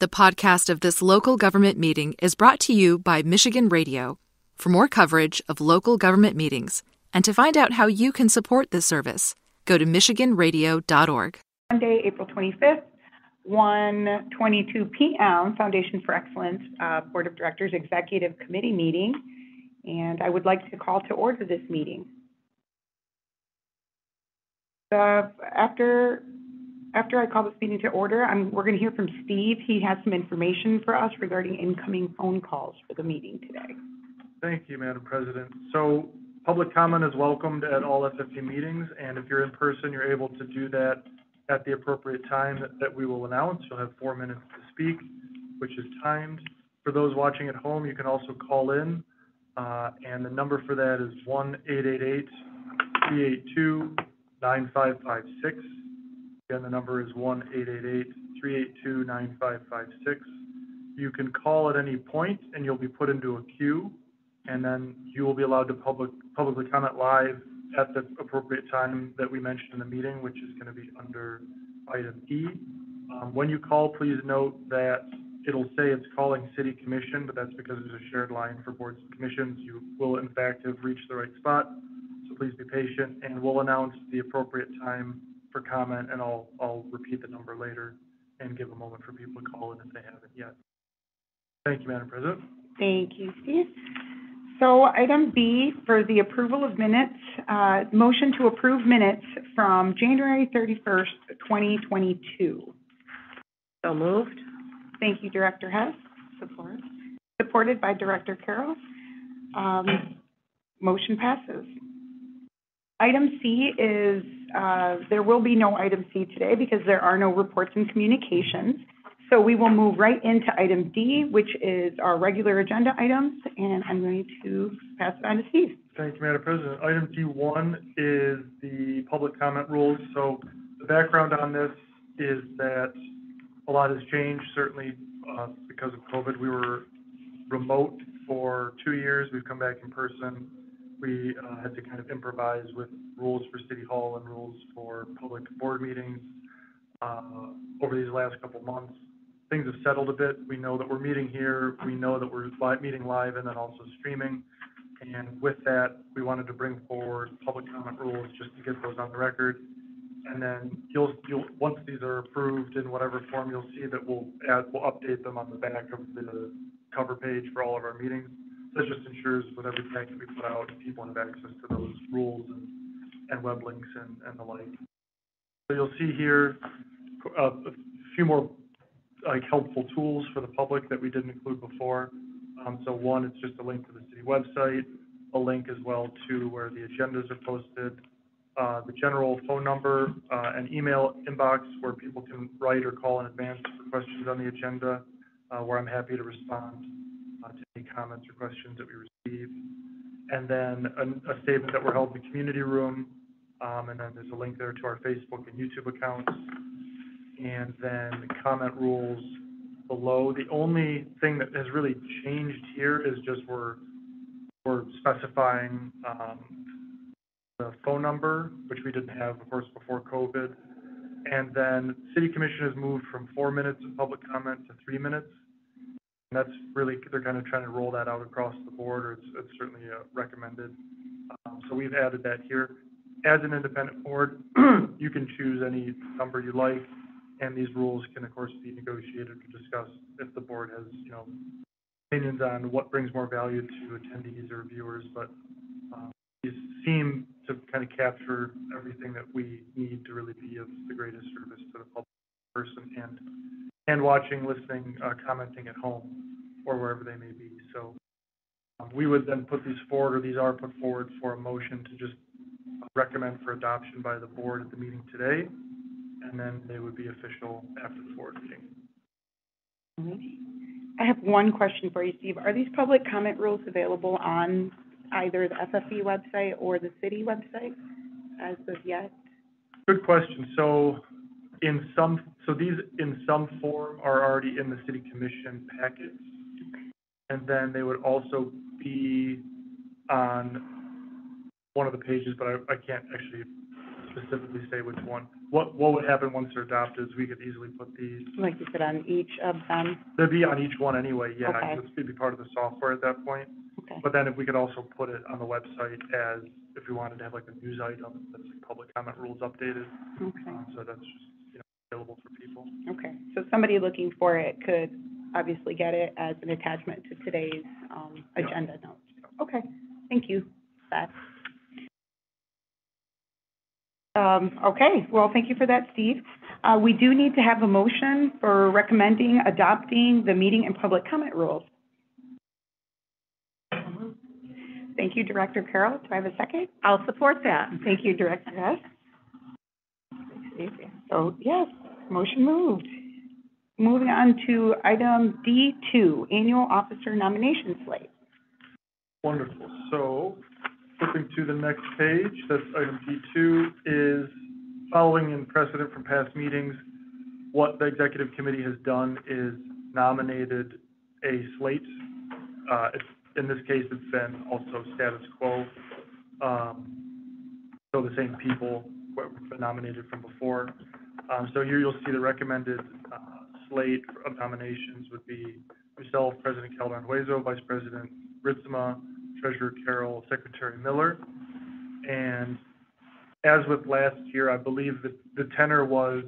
The podcast of this local government meeting is brought to you by Michigan Radio. For more coverage of local government meetings and to find out how you can support this service, go to michiganradio.org. Monday, April 25th, 1:22 p.m., Foundation for Excellence uh, Board of Directors Executive Committee meeting. And I would like to call to order this meeting. Uh, After, after I call this meeting to order, I'm, we're going to hear from Steve. He has some information for us regarding incoming phone calls for the meeting today. Thank you, Madam President. So public comment is welcomed at all FFE meetings, and if you're in person, you're able to do that at the appropriate time that, that we will announce. You'll have four minutes to speak, which is timed. For those watching at home, you can also call in, uh, and the number for that is one eight eight eight three eight two nine five five six. Again, the number is one eight eight eight three eight two nine five five six. You can call at any point, and you'll be put into a queue and then you will be allowed to public, publicly comment live at the appropriate time that we mentioned in the meeting, which is gonna be under item E. Um, when you call, please note that it'll say it's calling city commission, but that's because there's a shared line for boards and commissions. You will in fact have reached the right spot, so please be patient, and we'll announce the appropriate time for comment, and I'll, I'll repeat the number later and give a moment for people to call in if they haven't yet. Thank you, Madam President. Thank you, Steve. So item B for the approval of minutes, uh, motion to approve minutes from January 31st, 2022. So moved. Thank you, Director Hess. Support. Supported by Director Carroll. Um, Motion passes. Item C is, uh, there will be no item C today because there are no reports and communications. So we will move right into item D, which is our regular agenda items, and I'm going to pass it on to Steve. Thank you, Madam President. Item D1 is the public comment rules. So the background on this is that a lot has changed, certainly uh, because of COVID. We were remote for two years. We've come back in person. We uh, had to kind of improvise with rules for City Hall and rules for public board meetings uh, over these last couple months. Things have settled a bit. We know that we're meeting here. We know that we're li- meeting live and then also streaming. And with that, we wanted to bring forward public comment rules just to get those on the record. And then you'll, you'll, once these are approved in whatever form, you'll see that we'll add, we'll update them on the back of the cover page for all of our meetings. That just ensures with every packet we put out, people have access to those rules and, and web links and, and the like. So you'll see here, uh, a few more like helpful tools for the public that we didn't include before. Um, so one, it's just a link to the city website, a link as well to where the agendas are posted, uh, the general phone number, uh, and email inbox where people can write or call in advance for questions on the agenda, uh, where I'm happy to respond to any comments or questions that we receive. And then a, a statement that we're held in the community room, um, and then there's a link there to our Facebook and YouTube accounts and then the comment rules below. The only thing that has really changed here is just we're, we're specifying, um, the phone number, which we didn't have, of course, before COVID. And then city commission has moved from four minutes of public comment to three minutes. That's really, they're kind of trying to roll that out across the board, or it's, certainly uh, recommended. Um, so we've added that here. As an independent board, you can choose any number you like. And these rules can, of course, be negotiated or discussed if the board has, you know, opinions on what brings more value to attendees or viewers. But um, these seem to kind of capture everything that we need to really be of the greatest service to the public person and and watching, listening, uh, commenting at home or wherever they may be. So um, we would then put these forward, or these are put forward for a motion to just recommend for adoption by the board at the meeting today and then they would be official after the board meeting. I have one question for you, Steve. Are these public comment rules available on either the FFE website or the city website as of yet? Good question. So in some, so these in some form are already in the city commission packets. And then they would also be on one of the pages, but I, I can't actually specifically say which one. What, what would happen once they're adopted is we could easily put these, Like you said, on each of them? they'd be on each one anyway, yeah. Okay. 'cause It'd be part of the software at that point. Okay. But then if we could also put it on the website as, if we wanted to have like a news item, that's like public comment rules updated. Okay, Um, so that's just, you know, available for people. okay. So somebody looking for it could obviously get it as an attachment to today's, um, Yeah. agenda notes. Okay, thank you, Beth. Um, okay, well, thank you for that, Steve. Uh, we do need to have a motion for recommending adopting the meeting and public comment rules. Thank you, Director Carroll. Do I have a second? I'll support that. Thank you, Director Hess. So, yes, motion moved. Moving on to item D two, annual officer nomination slate. Wonderful. So, flipping to the next page, that's item D two, is following in precedent from past meetings, what the executive committee has done is nominated a slate. Uh, in this case, it's been also status quo. Um, so the same people been nominated from before. Um, so here you'll see the recommended, slate of nominations would be myself, President Calderon Huezo, Vice President Ritzema, Treasurer Carroll, Secretary Miller. And as with last year, I believe that the tenor was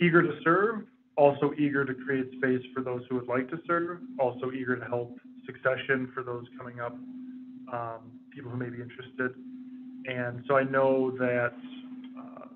eager to serve, also eager to create space for those who would like to serve, also eager to help succession for those coming up, um, people who may be interested. And so I know that, uh,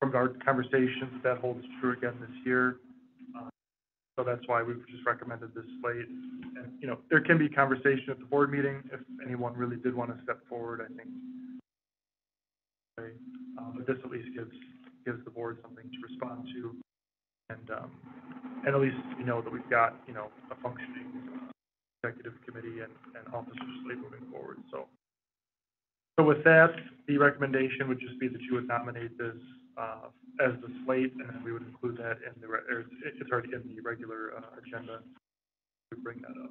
from our conversations, that holds true again this year. So that's why we've just recommended this slate. And, you know, there can be conversation at the board meeting if anyone really did want to step forward, I think. Uh, But this at least gives, gives the board something to respond to. And, um, and at least we know that we've got, you know, a functioning executive committee and, and officer slate moving forward, so. So with that, the recommendation would just be that you would nominate this, uh, as the slate, and then we would include that in the, re- or it's, it's already in the regular, uh, agenda. We bring that up.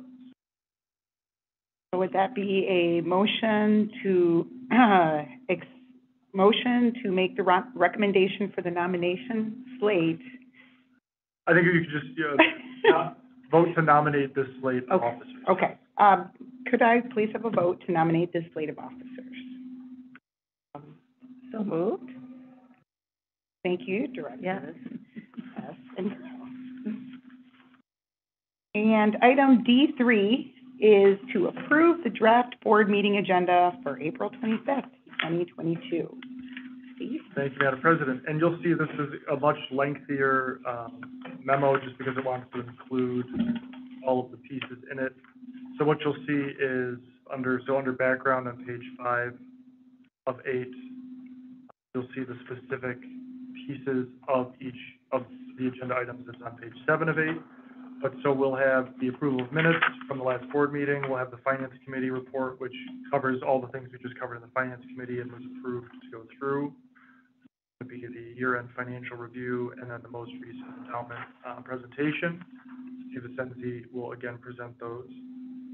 So would that be a motion to, uh, ex, motion to make the ro- recommendation for the nomination slate? I think you could just, yeah, uh, vote to nominate this slate of Okay. officers. Okay, um, could I please have a vote to nominate this slate of officers? Um, So moved? Thank you, Director. Yes. Hess and And item D three is to approve the draft board meeting agenda for April twenty-fifth, twenty twenty-two. Steve? Thank you, Madam President. And you'll see this is a much lengthier um, memo just because it wants to include all of the pieces in it. So what you'll see is under, so under background on page five of eight, you'll see the specific pieces of each of the agenda items that's on page seven of eight. But so we'll have the approval of minutes from the last board meeting, we'll have the finance committee report, which covers all the things we just covered in the finance committee and was approved to go through would be the year-end financial review, and then the most recent endowment, uh, presentation. Steve Ascenzi will again present those.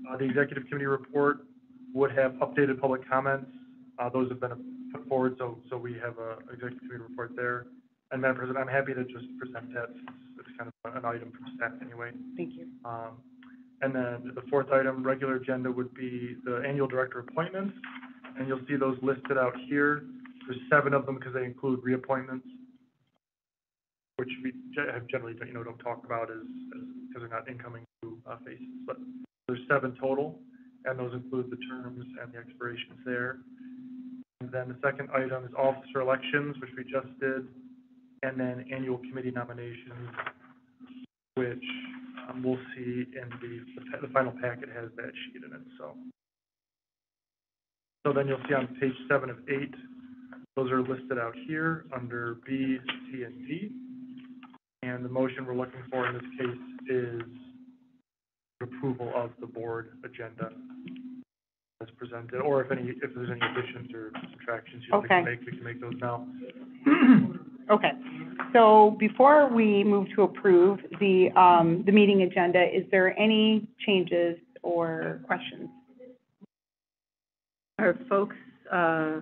Uh, the executive committee report would have updated public comments. Uh, those have been put forward, so, so we have a executive committee report there. And Madam President, I'm happy to just present that, since it's kind of an item from staff anyway. Thank you. Um, and then the fourth item, regular agenda, would be the annual director appointments. And you'll see those listed out here. There's seven of them because they include reappointments, which we ge- have generally, you know, don't talk about as, as, because they're not incoming new uh, faces. But there's seven total, and those include the terms and the expirations there. And then the second item is officer elections, which we just did, and then annual committee nominations, which um, we'll see in the, the the final packet has that sheet in it, so. So then you'll see on page seven of eight, those are listed out here under B, C, and D. And the motion we're looking for in this case is approval of the board agenda as presented, or if any, if there's any additions or subtractions you'd like to make, we can make those now. Okay, so before we move to approve the, um, the meeting agenda, is there any changes or questions? Are folks, uh,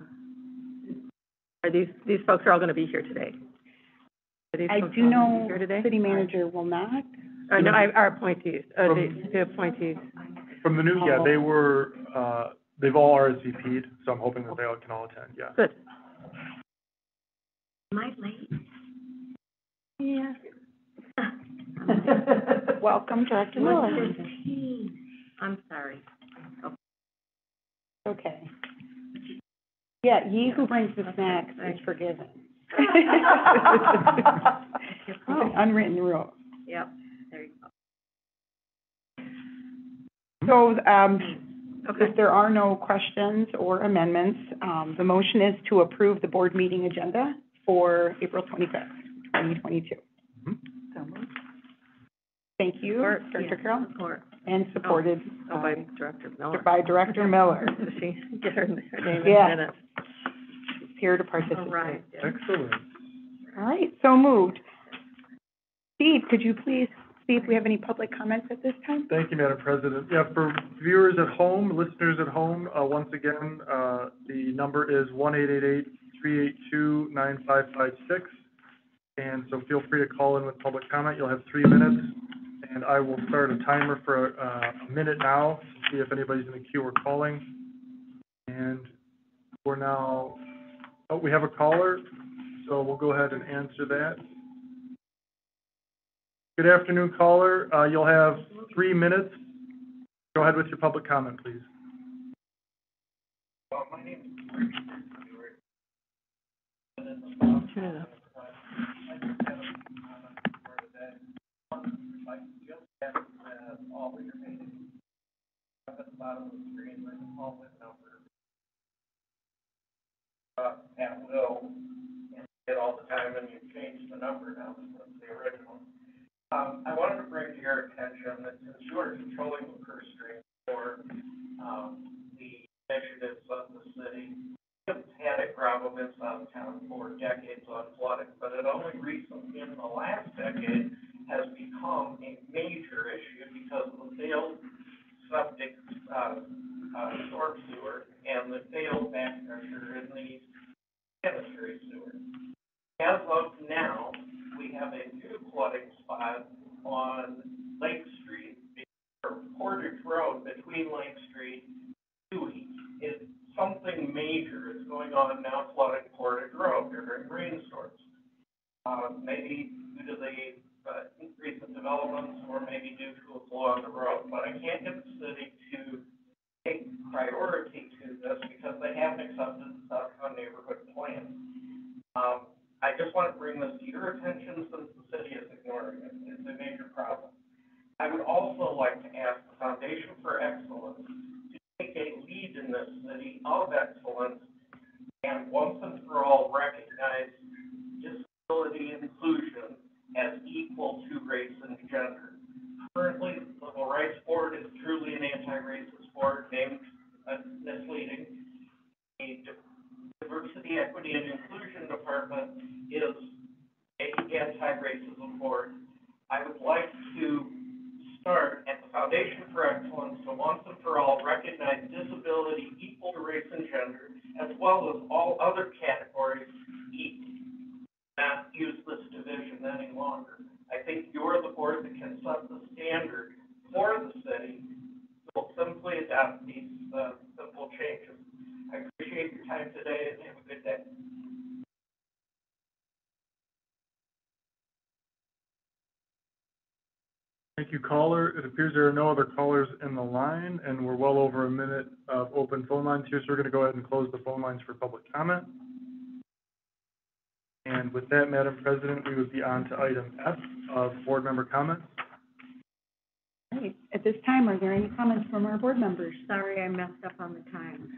Are these, these folks are all gonna be here today? Are these I folks do all gonna be know here today? city manager will not. Or no, I- our appointees, uh, the, From- the appointees. From the new, yeah, they were, uh, they've all RSVP'd, so I'm hoping that they all can all attend, yeah. Good. Am I late? Yeah. Welcome, Director Miller. One fifteen. I'm sorry. Okay. Yeah, ye who brings the snacks is forgiven. Unwritten rule. Yep, there you go. So, um, Okay. if there are no questions or amendments, um, the motion is to approve the board meeting agenda for April twenty-fifth, twenty twenty-two. Mhm. So moved. Thank you, Support, Director Yeah, Carroll, Support. and supported Oh, by um, Director Miller. by Director Miller. Does she get her, her name in Yeah. the minutes? Here to All participate. right. Excellent. All right, so moved. Steve, could you please see if we have any public comments at this time? Thank you, Madam President. Yeah, for viewers at home, listeners at home, uh, once again, uh, the number is one eight eight eight three eight two nine five five six. And so feel free to call in with public comment. You'll have three minutes. And I will start a timer for, uh, a minute now to see if anybody's in the queue or calling. And we're now, oh, we have a caller, so we'll go ahead and answer that. Good afternoon, caller. Uh, you'll have three minutes. Go ahead with your public comment, please. Turn it up. uh, at will, and get all the time, and you change the number now, that's the original. Um, I wanted to bring to your attention that since you are controlling the purse string for, um, the initiatives of the city, had a problem in Southtown for decades on flooding, but it only recently, in the last decade, has become a major issue because of the failed septic, uh, uh, storm sewer and the failed back pressure in the sanitary sewer. As of now, we have a new flooding spot on Lake Street, or Portage Road between Lake Street something major is going on now flooding Portage Road during rainstorms. Uh, maybe due to the, uh, recent developments, or maybe due to a flaw in the road, but I can't get the city to take priority to this because they haven't accepted the Southtown Neighborhood Plan. Um, I just want to bring this to your attention since the city is ignoring it. It's a major problem. I would also like to ask the Foundation for Excellence in this city of excellence and once and for all recognize disability inclusion as equal to race and gender. Currently, the Civil Rights Board is truly an anti-racist board named uh, misleading. The Diversity, Equity, and Inclusion Department is a anti-racism board. I would like to start at the Foundation for Excellence to once and for all recognize disability equal to race and gender, as well as all other categories equal. Not use this division any longer. I think you're the board that can set the standard for the city. We'll simply adopt these, uh, simple changes. I appreciate your time today and have a Thank you, caller. It appears there are no other callers in the line, and we're well over a minute of open phone lines here, so we're gonna go ahead and close the phone lines for public comment. And with that, Madam President, we would be on to item F of board member comments. All right, at this time, are there any comments from our board members? Sorry, I messed up on the time.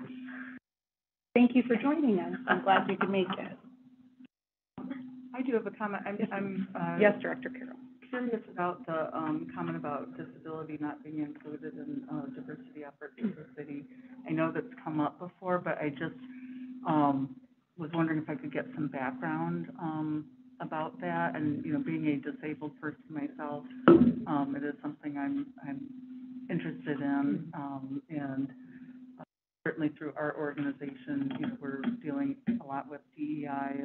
Thank you for joining us. I'm glad you could make it. I do have a comment. I'm, I'm, uh, Yes, Director Carroll. Curious about the, um, comment about disability not being included in, uh, diversity efforts in the city. I know that's come up before, but I just, um, was wondering if I could get some background, um, about that. And, you know, being a disabled person myself, um, it is something I'm, I'm interested in. Um, and uh, certainly through our organization, you know, we're dealing a lot with DEI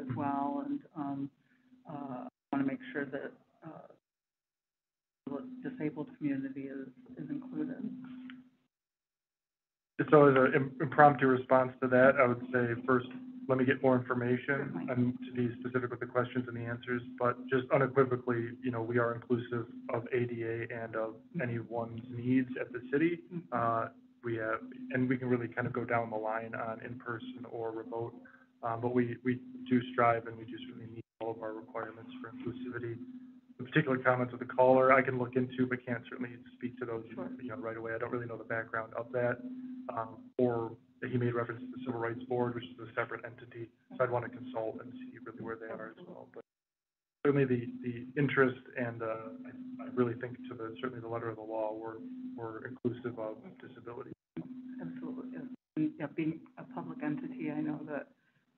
community is, is included. So as an impromptu response to that, I would say first, let me get more information and to be specific with the questions and the answers, but just unequivocally, you know, we are inclusive of ADA and of anyone's needs at the city. Uh, we have, and we can really kind of go down the line on in-person or remote, um, but we, we do strive and we do certainly meet all of our requirements for inclusivity. The particular comments of the caller, I can look into, but can't certainly speak to those, Sure. you know, right away. I don't really know the background of that. Um, or he made reference to the Civil Rights Board, which is a separate entity, so I'd want to consult and see really where they are as well. But certainly the, the interest and, uh, I, I really think to the, certainly the letter of the law, we're, we're inclusive of disability. Absolutely, yes. And, yeah, being a public entity, I know that,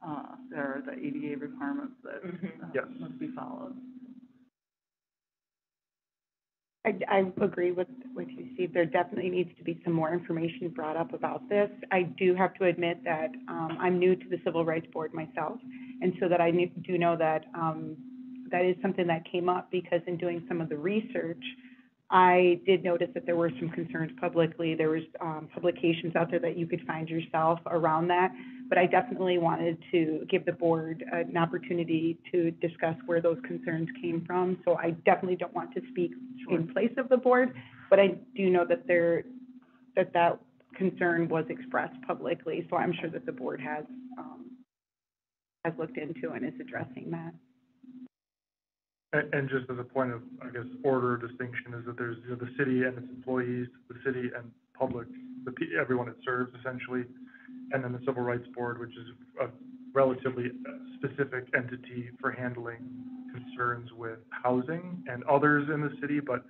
uh, there are the ADA requirements that, Mhm. uh, Yes. must be followed. I, I agree with, with you, Steve. There definitely needs to be some more information brought up about this. I do have to admit that, um, I'm new to the Civil Rights Board myself, and so that I do know that, um, that is something that came up because in doing some of the research, I did notice that there were some concerns publicly. There was, um, publications out there that you could find yourself around that. But I definitely wanted to give the board an opportunity to discuss where those concerns came from. So I definitely don't want to speak in place of the board, but I do know that there, that that concern was expressed publicly. So I'm sure that the board has, um, has looked into and is addressing that. And, and just as a point of, I guess, order or distinction is that there's, you know, the city and its employees, the city and public, the, pe- everyone it serves essentially, and then the Civil Rights Board, which is a relatively specific entity for handling concerns with housing and others in the city, but,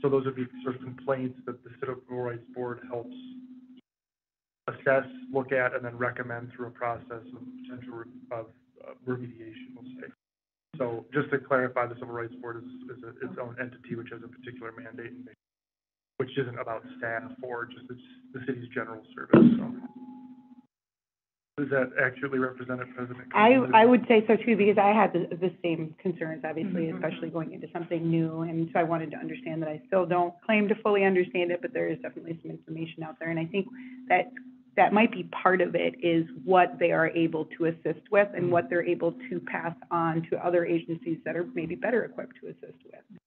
so those would be sort of complaints that the Civil Rights Board helps assess, look at, and then recommend through a process of potential of uh, remediation, we'll say. So just to clarify, the Civil Rights Board is, is a- its own entity which has a particular mandate and which isn't about staff or just it's the city's general service, so. Does that accurately represent President? I, I would say so too, because I had the, the same concerns, obviously, Mhm. especially going into something new. And so I wanted to understand that I still don't claim to fully understand it, but there is definitely some information out there. And I think that, that might be part of it, is what they are able to assist with and what they're able to pass on to other agencies that are maybe better equipped to assist with.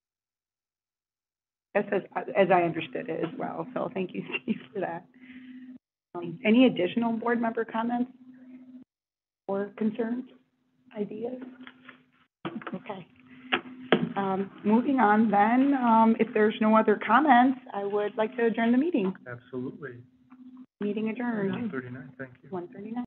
That's as, as I understood it as well, so thank you, Steve, for that. Um, any additional board member comments? Or concerns, ideas? Okay. Um, moving on then, um, if there's no other comments, I would like to adjourn the meeting. Absolutely. Meeting adjourned, Thirty-nine, thank you. one thirty-nine.